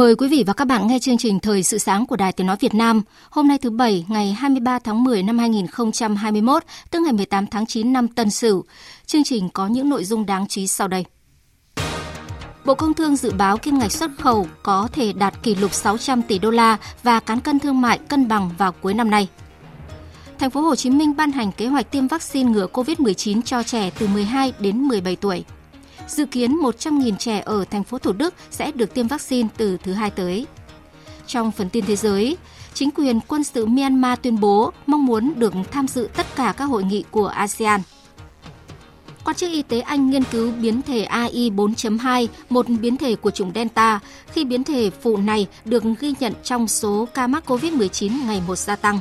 Mời quý vị và các bạn nghe chương trình Thời sự sáng của Đài Tiếng Nói Việt Nam. Hôm nay thứ Bảy, ngày 23 tháng 10 năm 2021, tức ngày 18 tháng 9 năm Tân Sửu. Chương trình có những nội dung đáng chú ý sau đây. Bộ Công Thương dự báo kim ngạch xuất khẩu có thể đạt kỷ lục 600 tỷ đô la và cán cân thương mại cân bằng vào cuối năm nay. Thành phố Hồ Chí Minh ban hành kế hoạch tiêm vaccine ngừa COVID-19 cho trẻ từ 12 đến 17 tuổi. Dự kiến 100.000 trẻ ở thành phố Thủ Đức sẽ được tiêm vaccine từ thứ hai tới. Trong phần tin thế giới, chính quyền quân sự Myanmar tuyên bố mong muốn được tham dự tất cả các hội nghị của ASEAN. Quan chức y tế Anh nghiên cứu biến thể AI 4.2, một biến thể của chủng Delta, khi biến thể phụ này được ghi nhận trong số ca mắc COVID-19 ngày một gia tăng.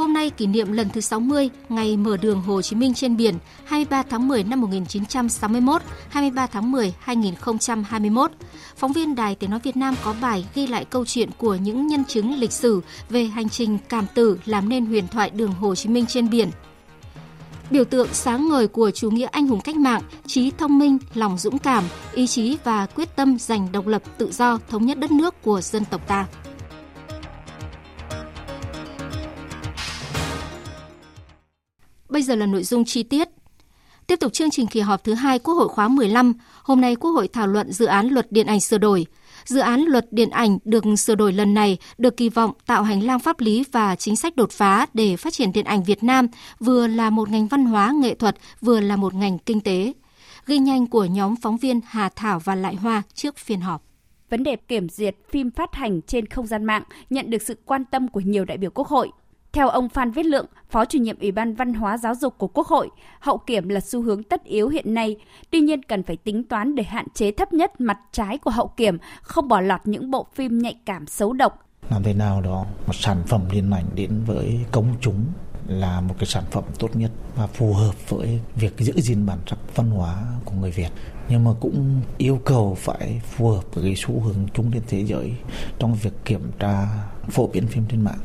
Hôm nay kỷ niệm lần thứ 60 ngày mở đường Hồ Chí Minh trên biển 23 tháng 10 năm 1961, 23 tháng 10 2021. Phóng viên Đài Tiếng Nói Việt Nam có bài ghi lại câu chuyện của những nhân chứng lịch sử về hành trình cảm tử làm nên huyền thoại đường Hồ Chí Minh trên biển. Biểu tượng sáng ngời của chủ nghĩa anh hùng cách mạng, trí thông minh, lòng dũng cảm, ý chí và quyết tâm giành độc lập tự do thống nhất đất nước của dân tộc ta. Bây giờ là nội dung chi tiết. Tiếp tục chương trình kỳ họp thứ hai Quốc hội khóa 15, hôm nay Quốc hội thảo luận dự án luật điện ảnh sửa đổi. Dự án luật điện ảnh được sửa đổi lần này được kỳ vọng tạo hành lang pháp lý và chính sách đột phá để phát triển điện ảnh Việt Nam vừa là một ngành văn hóa nghệ thuật, vừa là một ngành kinh tế. Ghi nhanh của nhóm phóng viên Hà Thảo và Lại Hoa trước phiên họp vấn đề kiểm duyệt phim phát hành trên không gian mạng nhận được sự quan tâm của nhiều đại biểu Quốc hội. Theo ông Phan Viết Lượng, Phó chủ nhiệm Ủy ban Văn hóa Giáo dục của Quốc hội, hậu kiểm là xu hướng tất yếu hiện nay, tuy nhiên cần phải tính toán để hạn chế thấp nhất mặt trái của hậu kiểm, không bỏ lọt những bộ phim nhạy cảm xấu độc. Làm thế nào đó một sản phẩm điện ảnh đến với công chúng là một cái sản phẩm tốt nhất và phù hợp với việc giữ gìn bản sắc văn hóa của người Việt. Nhưng mà cũng yêu cầu phải phù hợp với cái xu hướng chung trên thế giới trong việc kiểm tra phổ biến phim trên mạng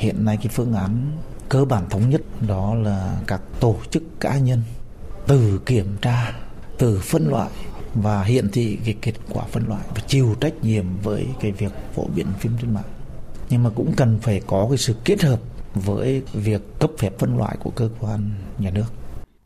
hiện nay cái phương án cơ bản thống nhất đó là các tổ chức cá nhân từ kiểm tra từ phân loại. Và hiện thị cái kết quả phân loại và chịu trách nhiệm với cái việc phổ biến phim trên mạng. Nhưng mà cũng cần phải có cái sự kết hợp với việc cấp phép phân loại của cơ quan nhà nước.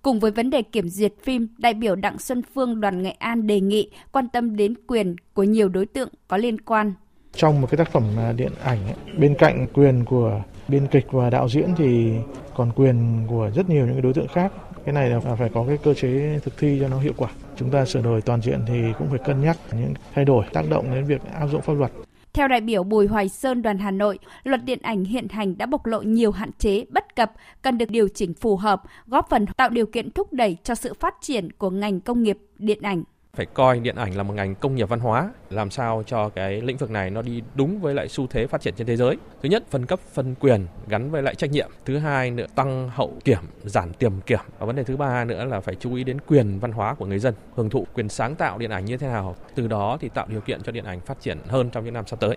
Cùng với vấn đề kiểm duyệt phim, đại biểu Đặng Xuân Phương đoàn Nghệ An đề nghị quan tâm đến quyền của nhiều đối tượng có liên quan trong một cái tác phẩm à, điện ảnh bên cạnh quyền của biên kịch và đạo diễn thì còn quyền của rất nhiều những đối tượng khác. Cái này là phải có cái cơ chế thực thi cho nó hiệu quả. Chúng ta sửa đổi toàn diện thì cũng phải cân nhắc những thay đổi tác động đến việc áp dụng pháp luật. Theo đại biểu Bùi Hoài Sơn đoàn Hà Nội, luật điện ảnh hiện hành đã bộc lộ nhiều hạn chế, bất cập, cần được điều chỉnh phù hợp, góp phần tạo điều kiện thúc đẩy cho sự phát triển của ngành công nghiệp điện ảnh phải coi điện ảnh là một ngành công nghiệp văn hóa, làm sao cho cái lĩnh vực này nó đi đúng với lại xu thế phát triển trên thế giới. Thứ nhất, phân cấp, phân quyền gắn với lại trách nhiệm. Thứ hai nữa, tăng hậu kiểm, giảm tiềm kiểm. Và vấn đề thứ ba nữa là phải chú ý đến quyền văn hóa của người dân, hưởng thụ quyền sáng tạo điện ảnh như thế nào. Từ đó thì tạo điều kiện cho điện ảnh phát triển hơn trong những năm sắp tới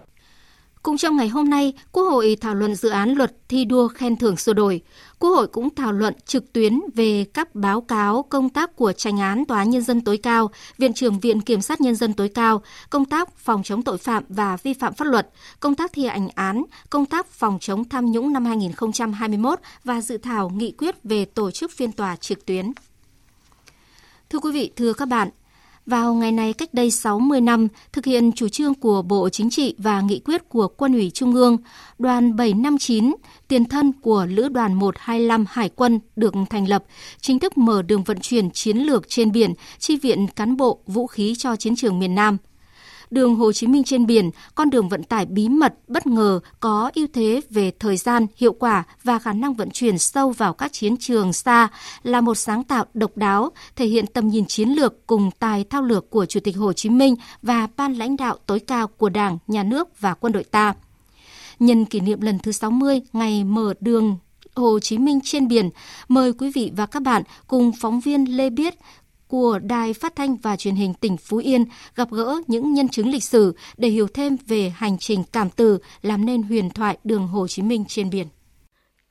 cũng trong ngày hôm nay, Quốc hội thảo luận dự án luật thi đua khen thưởng sửa đổi. Quốc hội cũng thảo luận trực tuyến về các báo cáo công tác của tranh án Tòa Nhân dân tối cao, Viện trưởng Viện Kiểm sát Nhân dân tối cao, công tác phòng chống tội phạm và vi phạm pháp luật, công tác thi hành án, công tác phòng chống tham nhũng năm 2021 và dự thảo nghị quyết về tổ chức phiên tòa trực tuyến. Thưa quý vị, thưa các bạn, vào ngày này cách đây 60 năm, thực hiện chủ trương của Bộ Chính trị và nghị quyết của Quân ủy Trung ương, đoàn 759, tiền thân của Lữ đoàn 125 Hải quân được thành lập, chính thức mở đường vận chuyển chiến lược trên biển, chi viện cán bộ, vũ khí cho chiến trường miền Nam – đường Hồ Chí Minh trên biển, con đường vận tải bí mật, bất ngờ, có ưu thế về thời gian, hiệu quả và khả năng vận chuyển sâu vào các chiến trường xa là một sáng tạo độc đáo, thể hiện tầm nhìn chiến lược cùng tài thao lược của Chủ tịch Hồ Chí Minh và ban lãnh đạo tối cao của Đảng, Nhà nước và quân đội ta. Nhân kỷ niệm lần thứ 60 ngày mở đường Hồ Chí Minh trên biển, mời quý vị và các bạn cùng phóng viên Lê Biết của Đài Phát thanh và Truyền hình tỉnh Phú Yên gặp gỡ những nhân chứng lịch sử để hiểu thêm về hành trình cảm tử làm nên huyền thoại đường Hồ Chí Minh trên biển.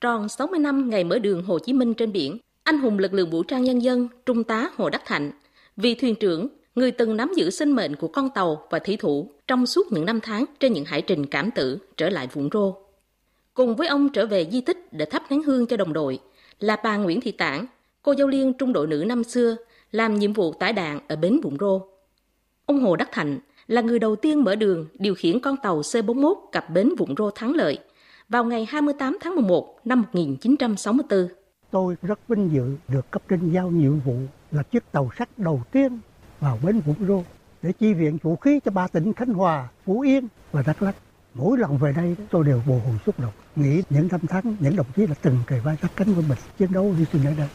Tròn 60 năm ngày mở đường Hồ Chí Minh trên biển, anh hùng lực lượng vũ trang nhân dân Trung tá Hồ Đắc Thạnh, vị thuyền trưởng, người từng nắm giữ sinh mệnh của con tàu và thủy thủ trong suốt những năm tháng trên những hải trình cảm tử trở lại Vũng Rô. Cùng với ông trở về di tích để thắp nén hương cho đồng đội là bà Nguyễn Thị Tảng, cô giáo liên trung đội nữ năm xưa làm nhiệm vụ tải đạn ở bến Vũng Rô. Ông Hồ Đắc Thành là người đầu tiên mở đường điều khiển con tàu C-41 cập bến Vũng Rô thắng lợi vào ngày 28 tháng 11 năm 1964. Tôi rất vinh dự được cấp trên giao nhiệm vụ là chiếc tàu sắt đầu tiên vào bến Vũng Rô để chi viện vũ khí cho ba tỉnh Khánh Hòa, Phú Yên và Đắk Lắk. Mỗi lần về đây tôi đều bồi hồi xúc động, nghĩ những năm tháng những đồng chí đã từng kề vai sát cánh với mình chiến đấu hy sinh ở đây.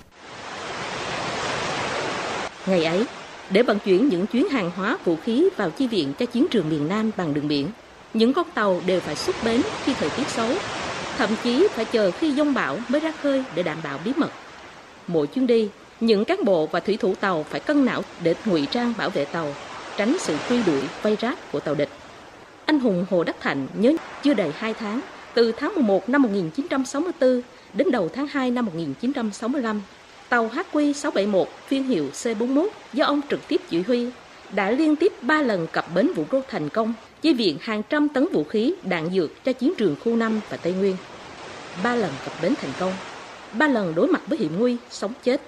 Ngày ấy, để vận chuyển những chuyến hàng hóa vũ khí vào chi viện cho chiến trường miền Nam bằng đường biển, những con tàu đều phải xuất bến khi thời tiết xấu, thậm chí phải chờ khi giông bão mới ra khơi để đảm bảo bí mật. Mỗi chuyến đi, những cán bộ và thủy thủ tàu phải cân não để ngụy trang bảo vệ tàu, tránh sự truy đuổi vây ráp của tàu địch. Anh hùng Hồ Đắc Thạnh nhớ chưa đầy 2 tháng, từ tháng 11 năm 1964 đến đầu tháng 2 năm 1965, tàu HQ671 phiên hiệu C41 do ông trực tiếp chỉ huy đã liên tiếp 3 lần cập bến Vũ Đô thành công, chi viện hàng trăm tấn vũ khí, đạn dược cho chiến trường khu 5 và Tây Nguyên. Ba lần cập bến thành công, ba lần đối mặt với hiểm nguy, sống chết.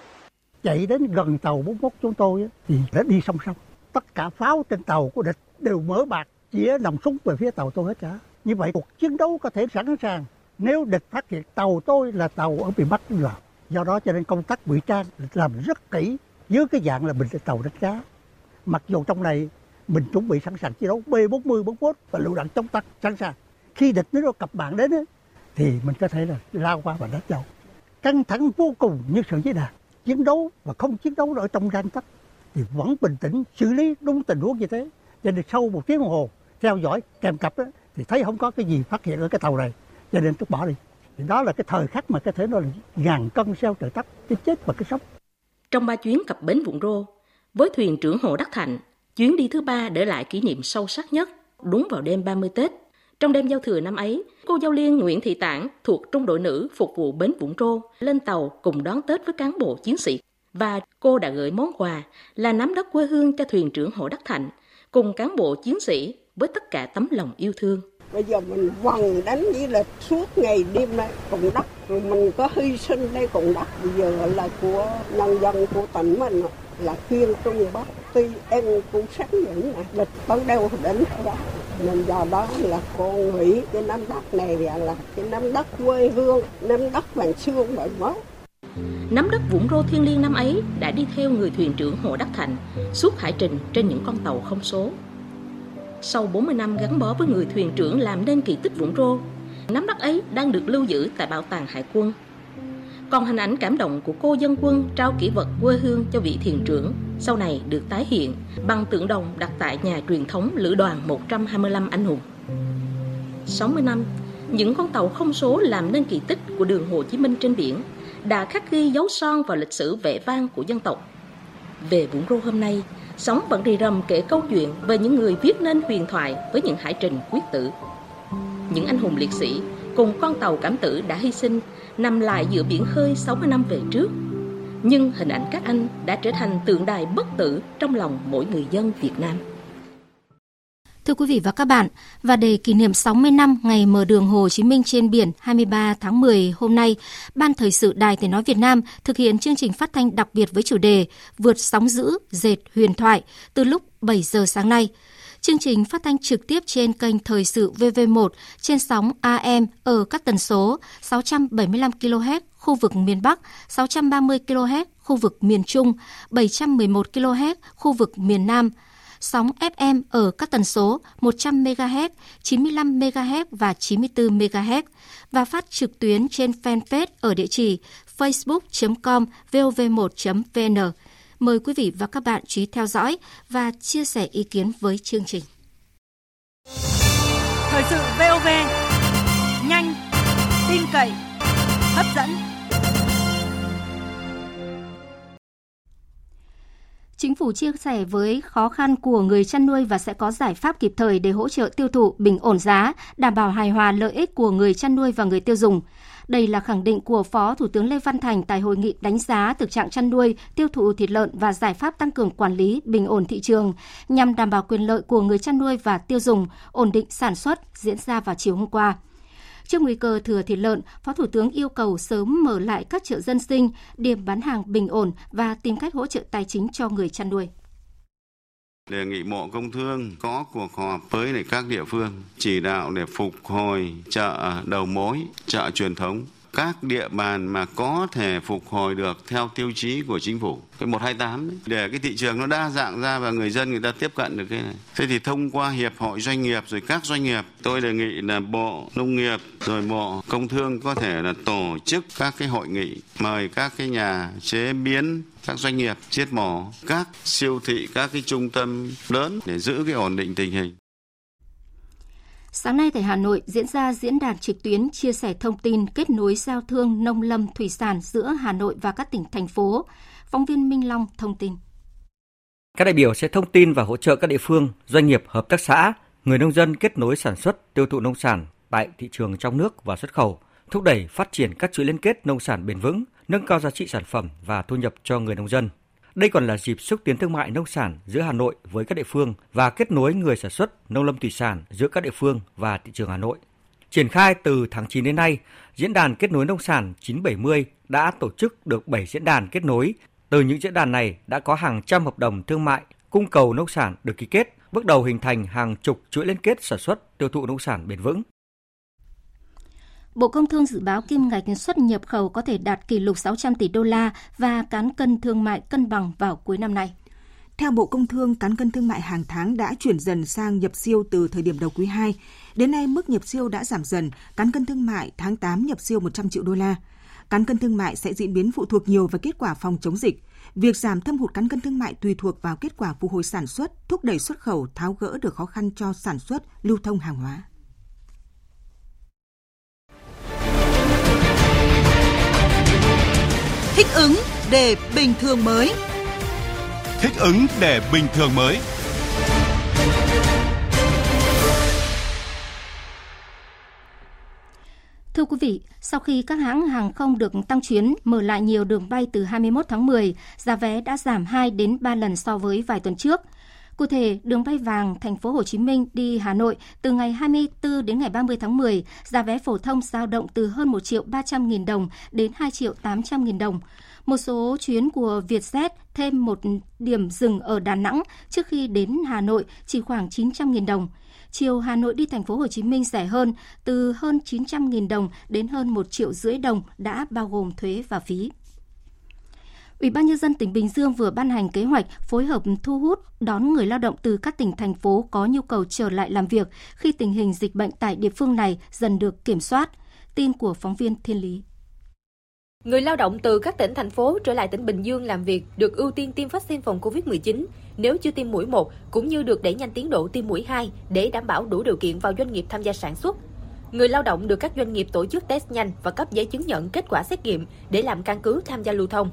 Chạy đến gần tàu 41 chúng tôi thì đã đi song song. Tất cả pháo trên tàu của địch đều mở bạc, chĩa nòng súng về phía tàu tôi hết cả. Như vậy cuộc chiến đấu có thể sẵn sàng nếu địch phát hiện tàu tôi là tàu ở miền Bắc vào do đó cho nên công tác ngụy trang làm rất kỹ dưới cái dạng là mình tàu đánh cá. Mặc dù trong này mình chuẩn bị sẵn sàng chiến đấu B 40 41 và lựu đạn chống tăng sẵn sàng. Khi địch nó cập bạn đến ấy, thì mình có thể là lao qua và đánh nhau. Căng thẳng vô cùng như sự giới đàn chiến đấu và không chiến đấu ở trong gan tắc thì vẫn bình tĩnh xử lý đúng tình huống như thế. Cho nên sau một tiếng đồng hồ theo dõi kèm cặp đó, thì thấy không có cái gì phát hiện ở cái tàu này. Cho nên tôi bỏ đi thì đó là cái thời khắc mà có thể nói là ngàn cân treo trời tóc cái chết và cái sống. Trong ba chuyến cập bến Vũng Rô với thuyền trưởng Hồ Đắc Thạnh chuyến đi thứ ba để lại kỷ niệm sâu sắc nhất đúng vào đêm 30 Tết. Trong đêm giao thừa năm ấy, cô giao liên Nguyễn Thị Tản thuộc trung đội nữ phục vụ bến Vũng Rô lên tàu cùng đón Tết với cán bộ chiến sĩ. Và cô đã gửi món quà là nắm đất quê hương cho thuyền trưởng Hồ Đắc Thạnh cùng cán bộ chiến sĩ với tất cả tấm lòng yêu thương. Bây giờ mình vần đánh với là suốt ngày đêm này cũng đất rồi mình có hy sinh đây cũng đất bây giờ là của nhân dân của tỉnh mình là khuyên trung bắc, tuy em cũng sáng những này địch bắn đâu đến đó. Nên do đó là con nghĩ cái nắm đất này là cái nắm đất quê hương nắm đất bằng xương bằng máu. Nắm đất Vũng Rô Thiên Liêng năm ấy đã đi theo người thuyền trưởng Hồ Đắc Thành, suốt hải trình trên những con tàu không số sau 40 năm gắn bó với người thuyền trưởng làm nên kỳ tích Vũng Rô, nắm đất ấy đang được lưu giữ tại Bảo tàng Hải quân. Còn hình ảnh cảm động của cô dân quân trao kỷ vật quê hương cho vị thuyền trưởng sau này được tái hiện bằng tượng đồng đặt tại nhà truyền thống Lữ đoàn 125 Anh Hùng. 60 năm, những con tàu không số làm nên kỳ tích của đường Hồ Chí Minh trên biển đã khắc ghi dấu son vào lịch sử vẻ vang của dân tộc. Về Vũng Rô hôm nay, Sống vẫn rì rầm kể câu chuyện về những người viết nên huyền thoại với những hải trình quyết tử. Những anh hùng liệt sĩ cùng con tàu cảm tử đã hy sinh, nằm lại giữa biển khơi 60 năm về trước. Nhưng hình ảnh các anh đã trở thành tượng đài bất tử trong lòng mỗi người dân Việt Nam. Thưa quý vị và các bạn, và để kỷ niệm 60 năm ngày mở đường Hồ Chí Minh trên biển 23 tháng 10 hôm nay, Ban Thời sự Đài Tiếng Nói Việt Nam thực hiện chương trình phát thanh đặc biệt với chủ đề Vượt sóng giữ, dệt huyền thoại từ lúc 7 giờ sáng nay. Chương trình phát thanh trực tiếp trên kênh Thời sự VV1 trên sóng AM ở các tần số 675 kHz khu vực miền Bắc, 630 kHz khu vực miền Trung, 711 kHz khu vực miền Nam, sóng FM ở các tần số 100 MHz, 95 MHz và 94 MHz và phát trực tuyến trên fanpage ở địa chỉ facebook.com vov1.vn. Mời quý vị và các bạn chú ý theo dõi và chia sẻ ý kiến với chương trình. Thời sự VOV, nhanh, tin cậy, hấp dẫn. Chính phủ chia sẻ với khó khăn của người chăn nuôi và sẽ có giải pháp kịp thời để hỗ trợ tiêu thụ bình ổn giá, đảm bảo hài hòa lợi ích của người chăn nuôi và người tiêu dùng. Đây là khẳng định của Phó Thủ tướng Lê Văn Thành tại hội nghị đánh giá thực trạng chăn nuôi, tiêu thụ thịt lợn và giải pháp tăng cường quản lý bình ổn thị trường nhằm đảm bảo quyền lợi của người chăn nuôi và tiêu dùng, ổn định sản xuất diễn ra vào chiều hôm qua. Trước nguy cơ thừa thịt lợn, Phó Thủ tướng yêu cầu sớm mở lại các chợ dân sinh, điểm bán hàng bình ổn và tìm cách hỗ trợ tài chính cho người chăn nuôi. Đề nghị Bộ Công Thương có cuộc họp với các địa phương chỉ đạo để phục hồi chợ đầu mối, chợ truyền thống các địa bàn mà có thể phục hồi được theo tiêu chí của chính phủ. Cái 128 ấy, để cái thị trường nó đa dạng ra và người dân người ta tiếp cận được cái này. Thế thì thông qua hiệp hội doanh nghiệp rồi các doanh nghiệp tôi đề nghị là Bộ Nông nghiệp rồi Bộ Công Thương có thể là tổ chức các cái hội nghị mời các cái nhà chế biến các doanh nghiệp giết mổ các siêu thị các cái trung tâm lớn để giữ cái ổn định tình hình. Sáng nay tại Hà Nội diễn ra diễn đàn trực tuyến chia sẻ thông tin kết nối giao thương nông lâm thủy sản giữa Hà Nội và các tỉnh thành phố. Phóng viên Minh Long thông tin. Các đại biểu sẽ thông tin và hỗ trợ các địa phương, doanh nghiệp, hợp tác xã, người nông dân kết nối sản xuất, tiêu thụ nông sản tại thị trường trong nước và xuất khẩu, thúc đẩy phát triển các chuỗi liên kết nông sản bền vững, nâng cao giá trị sản phẩm và thu nhập cho người nông dân. Đây còn là dịp xúc tiến thương mại nông sản giữa Hà Nội với các địa phương và kết nối người sản xuất nông lâm thủy sản giữa các địa phương và thị trường Hà Nội. Triển khai từ tháng 9 đến nay, Diễn đàn Kết nối Nông sản 970 đã tổ chức được 7 diễn đàn kết nối. Từ những diễn đàn này đã có hàng trăm hợp đồng thương mại, cung cầu nông sản được ký kết, bước đầu hình thành hàng chục chuỗi liên kết sản xuất tiêu thụ nông sản bền vững. Bộ Công Thương dự báo kim ngạch xuất nhập khẩu có thể đạt kỷ lục 600 tỷ đô la và cán cân thương mại cân bằng vào cuối năm nay. Theo Bộ Công Thương, cán cân thương mại hàng tháng đã chuyển dần sang nhập siêu từ thời điểm đầu quý 2. Đến nay, mức nhập siêu đã giảm dần, cán cân thương mại tháng 8 nhập siêu 100 triệu đô la. Cán cân thương mại sẽ diễn biến phụ thuộc nhiều vào kết quả phòng chống dịch. Việc giảm thâm hụt cán cân thương mại tùy thuộc vào kết quả phục hồi sản xuất, thúc đẩy xuất khẩu, tháo gỡ được khó khăn cho sản xuất, lưu thông hàng hóa. Ứng để bình thường mới. Thích ứng để bình thường mới. Thưa quý vị, sau khi các hãng hàng không được tăng chuyến, mở lại nhiều đường bay từ 21 tháng 10, giá vé đã giảm 2 đến 3 lần so với vài tuần trước. Cụ thể, đường bay vàng thành phố Hồ Chí Minh đi Hà Nội từ ngày 24 đến ngày 30 tháng 10, giá vé phổ thông dao động từ hơn 1 triệu 300 nghìn đồng đến 2 triệu 800 nghìn đồng. Một số chuyến của Vietjet thêm một điểm dừng ở Đà Nẵng trước khi đến Hà Nội chỉ khoảng 900.000 đồng. Chiều Hà Nội đi thành phố Hồ Chí Minh rẻ hơn, từ hơn 900.000 đồng đến hơn 1 triệu rưỡi đồng đã bao gồm thuế và phí. Ủy ban nhân dân tỉnh Bình Dương vừa ban hành kế hoạch phối hợp thu hút, đón người lao động từ các tỉnh, thành phố có nhu cầu trở lại làm việc khi tình hình dịch bệnh tại địa phương này dần được kiểm soát. Tin của phóng viên Thiên Lý. Người lao động từ các tỉnh, thành phố trở lại tỉnh Bình Dương làm việc được ưu tiên tiêm vaccine phòng COVID-19 nếu chưa tiêm mũi 1 cũng như được đẩy nhanh tiến độ tiêm mũi 2 để đảm bảo đủ điều kiện vào doanh nghiệp tham gia sản xuất. Người lao động được các doanh nghiệp tổ chức test nhanh và cấp giấy chứng nhận kết quả xét nghiệm để làm căn cứ tham gia lưu thông.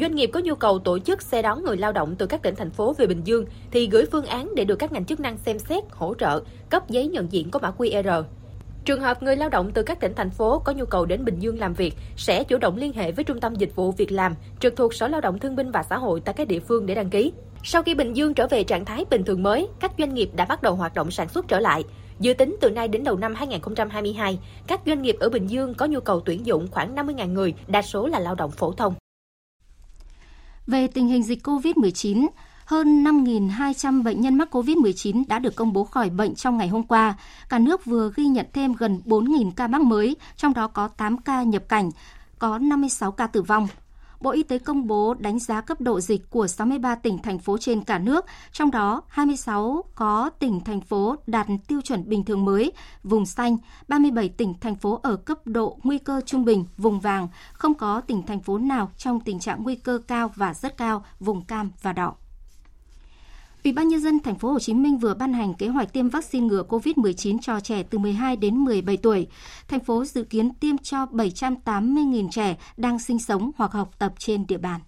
Doanh nghiệp có nhu cầu tổ chức xe đón người lao động từ các tỉnh thành phố về Bình Dương thì gửi phương án để được các ngành chức năng xem xét, hỗ trợ, cấp giấy nhận diện có mã QR. Trường hợp người lao động từ các tỉnh thành phố có nhu cầu đến Bình Dương làm việc sẽ chủ động liên hệ với Trung tâm Dịch vụ Việc làm trực thuộc Sở Lao động Thương binh và Xã hội tại các địa phương để đăng ký. Sau khi Bình Dương trở về trạng thái bình thường mới, các doanh nghiệp đã bắt đầu hoạt động sản xuất trở lại. Dự tính từ nay đến đầu năm 2022, các doanh nghiệp ở Bình Dương có nhu cầu tuyển dụng khoảng 50.000 người, đa số là lao động phổ thông. Về tình hình dịch COVID-19, hơn 5.200 bệnh nhân mắc COVID-19 đã được công bố khỏi bệnh trong ngày hôm qua. Cả nước vừa ghi nhận thêm gần 4.000 ca mắc mới, trong đó có 8 ca nhập cảnh, có 56 ca tử vong. Bộ Y tế công bố đánh giá cấp độ dịch của 63 tỉnh thành phố trên cả nước, trong đó 26 có tỉnh thành phố đạt tiêu chuẩn bình thường mới, vùng xanh, 37 tỉnh thành phố ở cấp độ nguy cơ trung bình, vùng vàng, không có tỉnh thành phố nào trong tình trạng nguy cơ cao và rất cao, vùng cam và đỏ. Ủy ban nhân dân thành phố Hồ Chí Minh vừa ban hành kế hoạch tiêm vaccine ngừa COVID-19 cho trẻ từ 12 đến 17 tuổi. Thành phố dự kiến tiêm cho 780.000 trẻ đang sinh sống hoặc học tập trên địa bàn.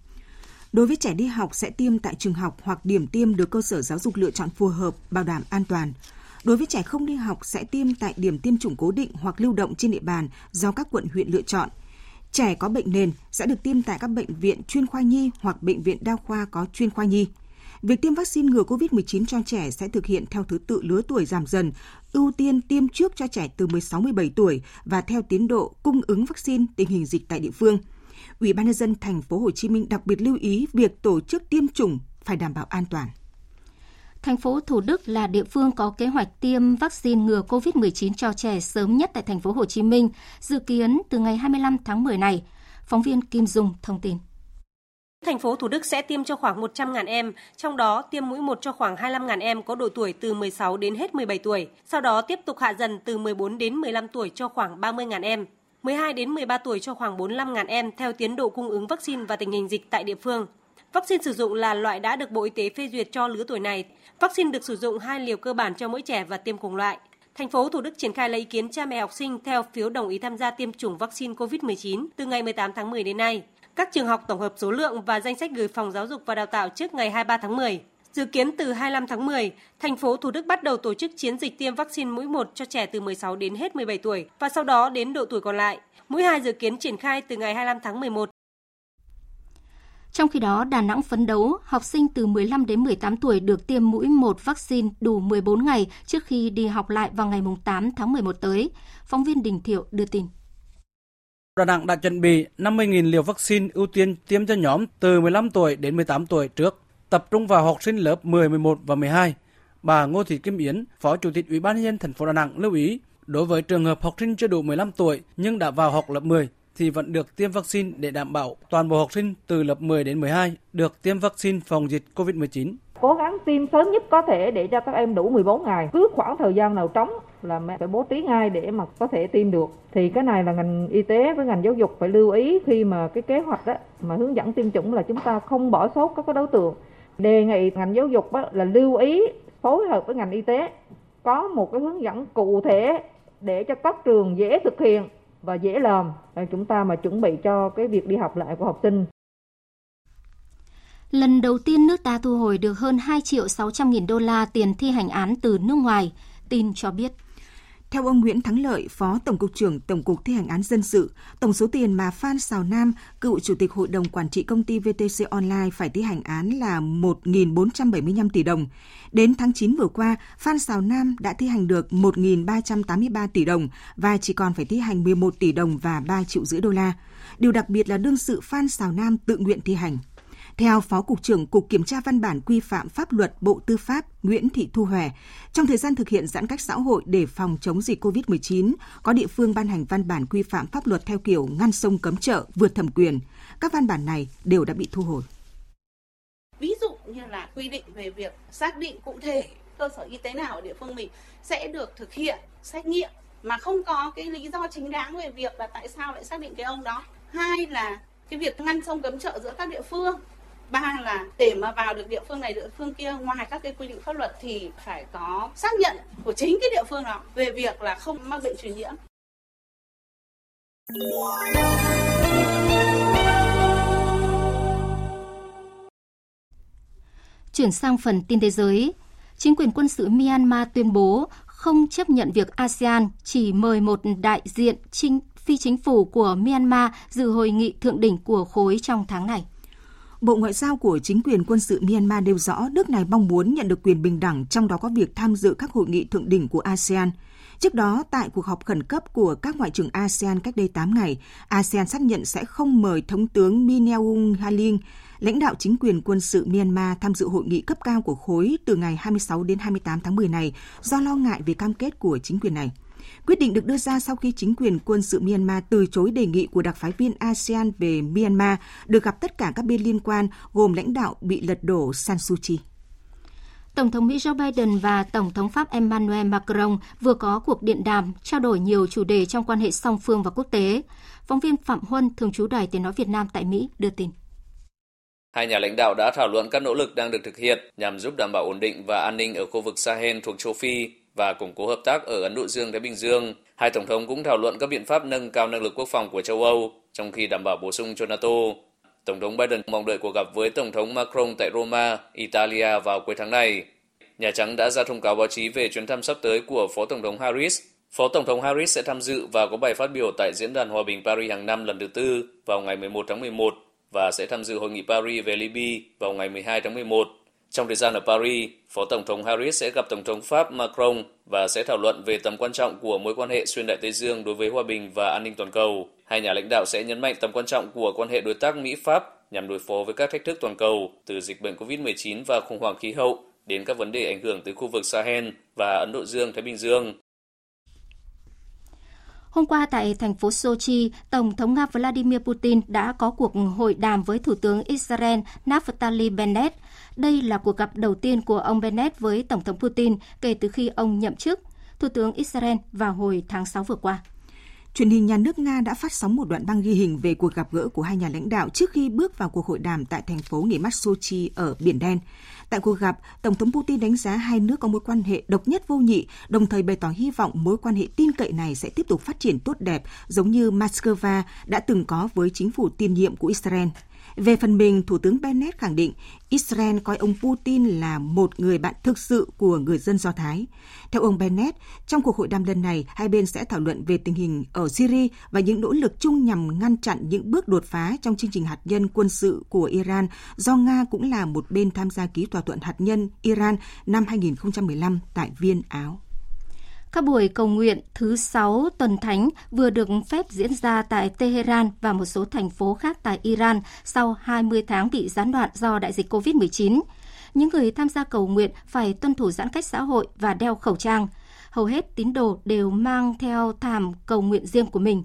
Đối với trẻ đi học sẽ tiêm tại trường học hoặc điểm tiêm được cơ sở giáo dục lựa chọn phù hợp, bảo đảm an toàn. Đối với trẻ không đi học sẽ tiêm tại điểm tiêm chủng cố định hoặc lưu động trên địa bàn do các quận huyện lựa chọn. Trẻ có bệnh nền sẽ được tiêm tại các bệnh viện chuyên khoa nhi hoặc bệnh viện đa khoa có chuyên khoa nhi. Việc tiêm vaccine ngừa COVID-19 cho trẻ sẽ thực hiện theo thứ tự lứa tuổi giảm dần, ưu tiên tiêm trước cho trẻ từ 16-17 tuổi và theo tiến độ cung ứng vaccine tình hình dịch tại địa phương. Ủy ban nhân dân thành phố Hồ Chí Minh đặc biệt lưu ý việc tổ chức tiêm chủng phải đảm bảo an toàn. Thành phố Thủ Đức là địa phương có kế hoạch tiêm vaccine ngừa COVID-19 cho trẻ sớm nhất tại thành phố Hồ Chí Minh, dự kiến từ ngày 25 tháng 10 này. Phóng viên Kim Dung thông tin. Thành phố Thủ Đức sẽ tiêm cho khoảng 100.000 em, trong đó tiêm mũi 1 cho khoảng 25.000 em có độ tuổi từ 16 đến hết 17 tuổi, sau đó tiếp tục hạ dần từ 14 đến 15 tuổi cho khoảng 30.000 em. 12 đến 13 tuổi cho khoảng 45.000 em theo tiến độ cung ứng vaccine và tình hình dịch tại địa phương. Vaccine sử dụng là loại đã được Bộ Y tế phê duyệt cho lứa tuổi này. Vaccine được sử dụng hai liều cơ bản cho mỗi trẻ và tiêm cùng loại. Thành phố Thủ Đức triển khai lấy ý kiến cha mẹ học sinh theo phiếu đồng ý tham gia tiêm chủng vaccine COVID-19 từ ngày 18 tháng 10 đến nay. Các trường học tổng hợp số lượng và danh sách gửi Phòng Giáo dục và Đào tạo trước ngày 23 tháng 10. Dự kiến từ 25 tháng 10, thành phố Thủ Đức bắt đầu tổ chức chiến dịch tiêm vaccine mũi 1 cho trẻ từ 16 đến hết 17 tuổi và sau đó đến độ tuổi còn lại. Mũi 2 dự kiến triển khai từ ngày 25 tháng 11. Trong khi đó, Đà Nẵng phấn đấu học sinh từ 15 đến 18 tuổi được tiêm mũi 1 vaccine đủ 14 ngày trước khi đi học lại vào ngày 8 tháng 11 tới. Phóng viên Đình Thiệu đưa tin. Đà Nẵng đã chuẩn bị 50.000 liều vaccine ưu tiên tiêm cho nhóm từ 15 tuổi đến 18 tuổi trước, tập trung vào học sinh lớp 10, 11 và 12. Bà Ngô Thị Kim Yến, Phó Chủ tịch Ủy ban nhân dân thành phố Đà Nẵng lưu ý, đối với trường hợp học sinh chưa đủ 15 tuổi nhưng đã vào học lớp 10 thì vẫn được tiêm vaccine để đảm bảo toàn bộ học sinh từ lớp 10 đến 12 được tiêm vaccine phòng dịch COVID-19 cố gắng tiêm sớm nhất có thể để cho các em đủ 14 ngày. Cứ khoảng thời gian nào trống là mẹ phải bố trí ngay để mà có thể tiêm được. Thì cái này là ngành y tế với ngành giáo dục phải lưu ý khi mà cái kế hoạch đó mà hướng dẫn tiêm chủng là chúng ta không bỏ sót các đối tượng. Đề nghị ngành giáo dục là lưu ý, phối hợp với ngành y tế có một cái hướng dẫn cụ thể để cho các trường dễ thực hiện và dễ làm. Chúng ta mà chuẩn bị cho cái việc đi học lại của học sinh. Lần đầu tiên nước ta thu hồi được hơn 2 triệu 600 nghìn đô la tiền thi hành án từ nước ngoài, tin cho biết. Theo ông Nguyễn Thắng Lợi, Phó Tổng cục trưởng Tổng cục Thi hành án dân sự, tổng số tiền mà Phan Sào Nam, cựu Chủ tịch Hội đồng Quản trị công ty VTC Online phải thi hành án là 1.475 tỷ đồng. Đến tháng 9 vừa qua, Phan Sào Nam đã thi hành được 1.383 tỷ đồng và chỉ còn phải thi hành 11 tỷ đồng và 3 triệu rưỡi đô la. Điều đặc biệt là đương sự Phan Sào Nam tự nguyện thi hành. Theo Phó Cục trưởng Cục Kiểm tra Văn bản Quy phạm Pháp luật Bộ Tư pháp Nguyễn Thị Thu Hòe, trong thời gian thực hiện giãn cách xã hội để phòng chống dịch COVID-19, có địa phương ban hành văn bản quy phạm pháp luật theo kiểu ngăn sông cấm chợ, vượt thẩm quyền. Các văn bản này đều đã bị thu hồi. Ví dụ như là quy định về việc xác định cụ thể cơ sở y tế nào ở địa phương mình sẽ được thực hiện xét nghiệm mà không có cái lý do chính đáng về việc là tại sao lại xác định cái ông đó. Hai là cái việc ngăn sông cấm chợ giữa các địa phương ba là để mà vào được địa phương này địa phương kia ngoài các cái quy định pháp luật thì phải có xác nhận của chính cái địa phương đó về việc là không mắc bệnh truyền nhiễm Chuyển sang phần tin thế giới, chính quyền quân sự Myanmar tuyên bố không chấp nhận việc ASEAN chỉ mời một đại diện chính, phi chính phủ của Myanmar dự hội nghị thượng đỉnh của khối trong tháng này. Bộ Ngoại giao của chính quyền quân sự Myanmar nêu rõ nước này mong muốn nhận được quyền bình đẳng, trong đó có việc tham dự các hội nghị thượng đỉnh của ASEAN. Trước đó, tại cuộc họp khẩn cấp của các ngoại trưởng ASEAN cách đây 8 ngày, ASEAN xác nhận sẽ không mời Thống tướng Min Aung Hlaing, lãnh đạo chính quyền quân sự Myanmar tham dự hội nghị cấp cao của khối từ ngày 26 đến 28 tháng 10 này do lo ngại về cam kết của chính quyền này. Quyết định được đưa ra sau khi chính quyền quân sự Myanmar từ chối đề nghị của đặc phái viên ASEAN về Myanmar được gặp tất cả các bên liên quan gồm lãnh đạo bị lật đổ San Suu Kyi. Tổng thống Mỹ Joe Biden và Tổng thống Pháp Emmanuel Macron vừa có cuộc điện đàm trao đổi nhiều chủ đề trong quan hệ song phương và quốc tế. Phóng viên Phạm Huân, thường trú Đài Tiếng Nói Việt Nam tại Mỹ, đưa tin. Hai nhà lãnh đạo đã thảo luận các nỗ lực đang được thực hiện nhằm giúp đảm bảo ổn định và an ninh ở khu vực Sahel thuộc châu Phi và củng cố hợp tác ở Ấn Độ Dương-Thái Bình Dương. Hai tổng thống cũng thảo luận các biện pháp nâng cao năng lực quốc phòng của châu Âu, trong khi đảm bảo bổ sung cho NATO. Tổng thống Biden mong đợi cuộc gặp với Tổng thống Macron tại Roma, Italia vào cuối tháng này. Nhà Trắng đã ra thông cáo báo chí về chuyến thăm sắp tới của Phó Tổng thống Harris. Phó Tổng thống Harris sẽ tham dự và có bài phát biểu tại Diễn đàn Hòa bình Paris hàng năm lần thứ tư vào ngày 11 tháng 11 và sẽ tham dự hội nghị Paris về Libya vào ngày 12 tháng 11. Trong thời gian ở Paris, Phó Tổng thống Harris sẽ gặp Tổng thống Pháp Macron và sẽ thảo luận về tầm quan trọng của mối quan hệ xuyên Đại Tây Dương đối với hòa bình và an ninh toàn cầu. Hai nhà lãnh đạo sẽ nhấn mạnh tầm quan trọng của quan hệ đối tác Mỹ-Pháp nhằm đối phó với các thách thức toàn cầu, từ dịch bệnh COVID-19 và khủng hoảng khí hậu đến các vấn đề ảnh hưởng tới khu vực Sahel và Ấn Độ Dương-Thái Bình Dương. Hôm qua tại thành phố Sochi, Tổng thống Nga Vladimir Putin đã có cuộc hội đàm với Thủ tướng Israel Naftali Bennett. Đây là cuộc gặp đầu tiên của ông Bennett với Tổng thống Putin kể từ khi ông nhậm chức Thủ tướng Israel vào hồi tháng 6 vừa qua. Truyền hình nhà nước Nga đã phát sóng một đoạn băng ghi hình về cuộc gặp gỡ của hai nhà lãnh đạo trước khi bước vào cuộc hội đàm tại thành phố nghỉ mát Sochi ở Biển Đen. Tại cuộc gặp, Tổng thống Putin đánh giá hai nước có mối quan hệ độc nhất vô nhị, đồng thời bày tỏ hy vọng mối quan hệ tin cậy này sẽ tiếp tục phát triển tốt đẹp giống như Moscow đã từng có với chính phủ tiền nhiệm của Israel. Về phần mình, Thủ tướng Bennett khẳng định Israel coi ông Putin là một người bạn thực sự của người dân Do Thái. Theo ông Bennett, trong cuộc hội đàm lần này, hai bên sẽ thảo luận về tình hình ở Syria và những nỗ lực chung nhằm ngăn chặn những bước đột phá trong chương trình hạt nhân quân sự của Iran, do Nga cũng là một bên tham gia ký thỏa thuận hạt nhân Iran năm 2015 tại Viên, Áo. Các buổi cầu nguyện thứ sáu tuần thánh vừa được phép diễn ra tại Tehran và một số thành phố khác tại Iran sau 20 tháng bị gián đoạn do đại dịch COVID-19. Những người tham gia cầu nguyện phải tuân thủ giãn cách xã hội và đeo khẩu trang. Hầu hết tín đồ đều mang theo thảm cầu nguyện riêng của mình.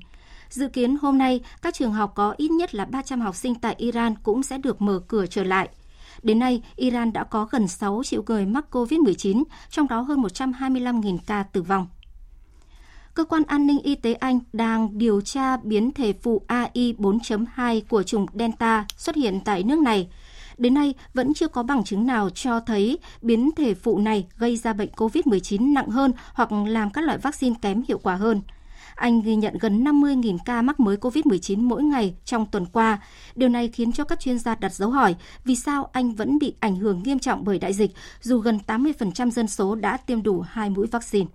Dự kiến hôm nay, các trường học có ít nhất là 300 học sinh tại Iran cũng sẽ được mở cửa trở lại – Đến nay, Iran đã có gần 6 triệu người mắc COVID-19, trong đó hơn 125.000 ca tử vong. Cơ quan an ninh y tế Anh đang điều tra biến thể phụ AI 4.2 của chủng Delta xuất hiện tại nước này. Đến nay, vẫn chưa có bằng chứng nào cho thấy biến thể phụ này gây ra bệnh COVID-19 nặng hơn hoặc làm các loại vaccine kém hiệu quả hơn. Anh ghi nhận gần 50.000 ca mắc mới COVID-19 mỗi ngày trong tuần qua. Điều này khiến cho các chuyên gia đặt dấu hỏi vì sao Anh vẫn bị ảnh hưởng nghiêm trọng bởi đại dịch, dù gần 80% dân số đã tiêm đủ hai mũi vaccine.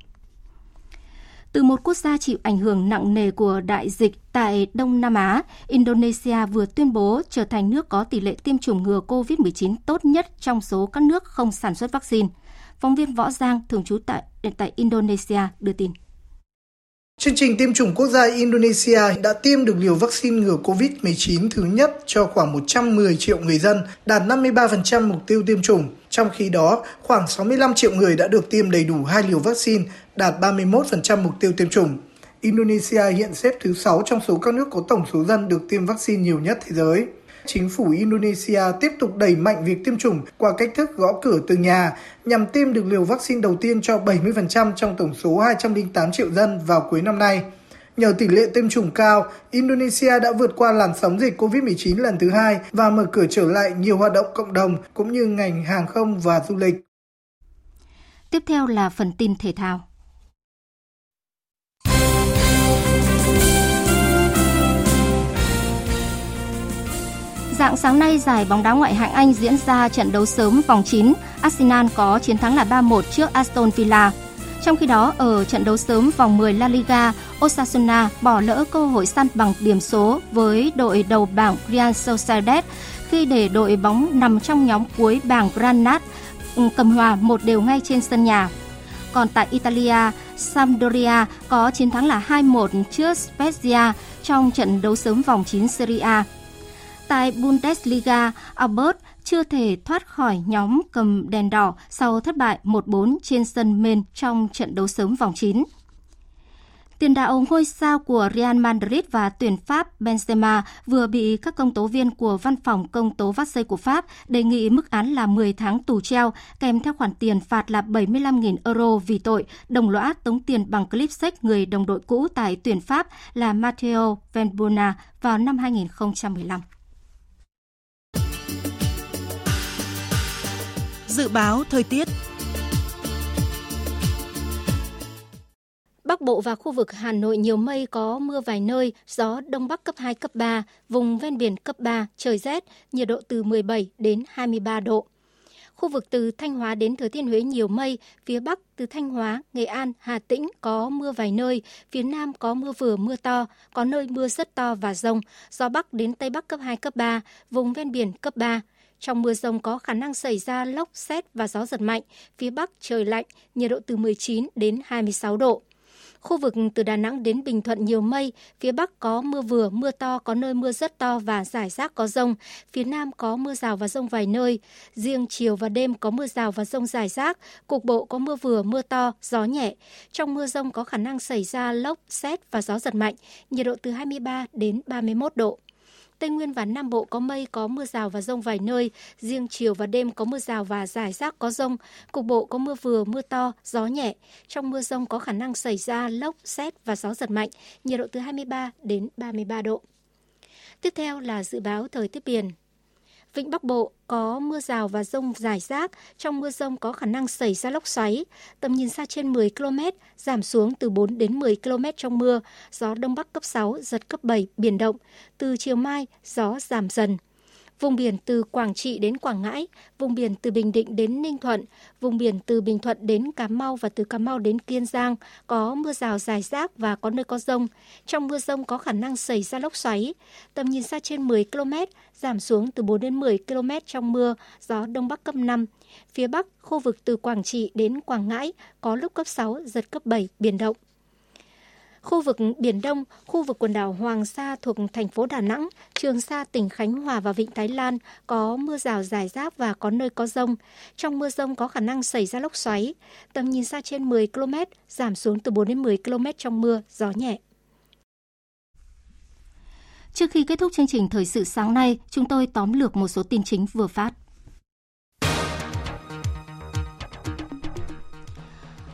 Từ một quốc gia chịu ảnh hưởng nặng nề của đại dịch tại Đông Nam Á, Indonesia vừa tuyên bố trở thành nước có tỷ lệ tiêm chủng ngừa COVID-19 tốt nhất trong số các nước không sản xuất vaccine. Phóng viên Võ Giang, thường trú tại, tại Indonesia, đưa tin. Chương trình tiêm chủng quốc gia Indonesia đã tiêm được liều vaccine ngừa COVID-19 thứ nhất cho khoảng 110 triệu người dân, đạt 53% mục tiêu tiêm chủng. Trong khi đó, khoảng 65 triệu người đã được tiêm đầy đủ hai liều vaccine, đạt 31% mục tiêu tiêm chủng. Indonesia hiện xếp thứ 6 trong số các nước có tổng số dân được tiêm vaccine nhiều nhất thế giới chính phủ Indonesia tiếp tục đẩy mạnh việc tiêm chủng qua cách thức gõ cửa từ nhà nhằm tiêm được liều vaccine đầu tiên cho 70% trong tổng số 208 triệu dân vào cuối năm nay. Nhờ tỷ lệ tiêm chủng cao, Indonesia đã vượt qua làn sóng dịch COVID-19 lần thứ hai và mở cửa trở lại nhiều hoạt động cộng đồng cũng như ngành hàng không và du lịch. Tiếp theo là phần tin thể thao. Dạng sáng nay, giải bóng đá ngoại hạng Anh diễn ra trận đấu sớm vòng 9. Arsenal có chiến thắng là 3-1 trước Aston Villa. Trong khi đó, ở trận đấu sớm vòng 10 La Liga, Osasuna bỏ lỡ cơ hội săn bằng điểm số với đội đầu bảng Real Sociedad khi để đội bóng nằm trong nhóm cuối bảng Granat ừ, cầm hòa một đều ngay trên sân nhà. Còn tại Italia, Sampdoria có chiến thắng là 2-1 trước Spezia trong trận đấu sớm vòng 9 Serie A. Tại Bundesliga, Albert chưa thể thoát khỏi nhóm cầm đèn đỏ sau thất bại 1-4 trên sân Men trong trận đấu sớm vòng 9. Tiền đạo ngôi sao của Real Madrid và tuyển Pháp Benzema vừa bị các công tố viên của Văn phòng Công tố Vassey của Pháp đề nghị mức án là 10 tháng tù treo kèm theo khoản tiền phạt là 75.000 euro vì tội đồng lõa tống tiền bằng clip sách người đồng đội cũ tại tuyển Pháp là Matteo Venbona vào năm 2015. Dự báo thời tiết Bắc Bộ và khu vực Hà Nội nhiều mây có mưa vài nơi, gió Đông Bắc cấp 2, cấp 3, vùng ven biển cấp 3, trời rét, nhiệt độ từ 17 đến 23 độ. Khu vực từ Thanh Hóa đến Thừa Thiên Huế nhiều mây, phía Bắc từ Thanh Hóa, Nghệ An, Hà Tĩnh có mưa vài nơi, phía Nam có mưa vừa mưa to, có nơi mưa rất to và rông, gió Bắc đến Tây Bắc cấp 2, cấp 3, vùng ven biển cấp 3. Trong mưa rông có khả năng xảy ra lốc, xét và gió giật mạnh, phía Bắc trời lạnh, nhiệt độ từ 19 đến 26 độ. Khu vực từ Đà Nẵng đến Bình Thuận nhiều mây, phía Bắc có mưa vừa, mưa to, có nơi mưa rất to và rải rác có rông. Phía Nam có mưa rào và rông vài nơi. Riêng chiều và đêm có mưa rào và rông rải rác, cục bộ có mưa vừa, mưa to, gió nhẹ. Trong mưa rông có khả năng xảy ra lốc, xét và gió giật mạnh, nhiệt độ từ 23 đến 31 độ. Tây Nguyên và Nam Bộ có mây, có mưa rào và rông vài nơi. Riêng chiều và đêm có mưa rào và rải rác có rông. Cục bộ có mưa vừa, mưa to, gió nhẹ. Trong mưa rông có khả năng xảy ra lốc, xét và gió giật mạnh. Nhiệt độ từ 23 đến 33 độ. Tiếp theo là dự báo thời tiết biển. Vịnh Bắc Bộ có mưa rào và rông rải rác, trong mưa rông có khả năng xảy ra lốc xoáy, tầm nhìn xa trên 10 km, giảm xuống từ 4 đến 10 km trong mưa, gió Đông Bắc cấp 6, giật cấp 7, biển động. Từ chiều mai, gió giảm dần. Vùng biển từ Quảng Trị đến Quảng Ngãi, vùng biển từ Bình Định đến Ninh Thuận, vùng biển từ Bình Thuận đến Cà Mau và từ Cà Mau đến Kiên Giang có mưa rào rải rác và có nơi có rông. Trong mưa rông có khả năng xảy ra lốc xoáy. Tầm nhìn xa trên 10 km, giảm xuống từ 4 đến 10 km trong mưa, gió Đông Bắc cấp 5. Phía Bắc, khu vực từ Quảng Trị đến Quảng Ngãi có lúc cấp 6, giật cấp 7, biển động. Khu vực Biển Đông, khu vực quần đảo Hoàng Sa thuộc thành phố Đà Nẵng, Trường Sa tỉnh Khánh Hòa và Vịnh Thái Lan có mưa rào rải rác và có nơi có rông. Trong mưa rông có khả năng xảy ra lốc xoáy. Tầm nhìn xa trên 10 km, giảm xuống từ 4 đến 10 km trong mưa, gió nhẹ. Trước khi kết thúc chương trình thời sự sáng nay, chúng tôi tóm lược một số tin chính vừa phát.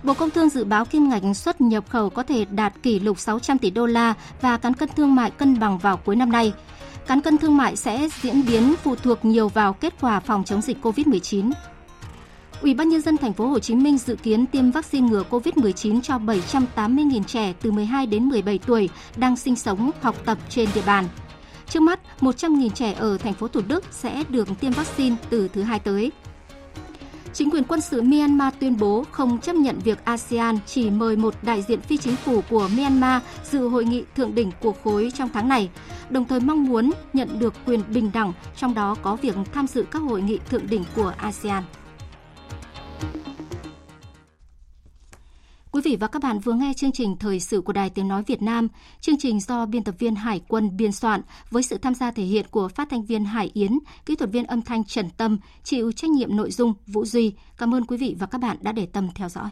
Bộ Công Thương dự báo kim ngạch xuất nhập khẩu có thể đạt kỷ lục 600 tỷ đô la và cán cân thương mại cân bằng vào cuối năm nay. Cán cân thương mại sẽ diễn biến phụ thuộc nhiều vào kết quả phòng chống dịch COVID-19. Ủy ban nhân dân thành phố Hồ Chí Minh dự kiến tiêm vaccine ngừa COVID-19 cho 780.000 trẻ từ 12 đến 17 tuổi đang sinh sống, học tập trên địa bàn. Trước mắt, 100.000 trẻ ở thành phố Thủ Đức sẽ được tiêm vaccine từ thứ hai tới. Chính quyền quân sự Myanmar tuyên bố không chấp nhận việc ASEAN chỉ mời một đại diện phi chính phủ của Myanmar dự hội nghị thượng đỉnh của khối trong tháng này, đồng thời mong muốn nhận được quyền bình đẳng, trong đó có việc tham dự các hội nghị thượng đỉnh của ASEAN. Quý vị và các bạn vừa nghe chương trình Thời sự của Đài Tiếng Nói Việt Nam. Chương trình do biên tập viên Hải quân biên soạn với sự tham gia thể hiện của phát thanh viên Hải Yến, kỹ thuật viên âm thanh Trần Tâm, chịu trách nhiệm nội dung Vũ Duy. Cảm ơn quý vị và các bạn đã để tâm theo dõi.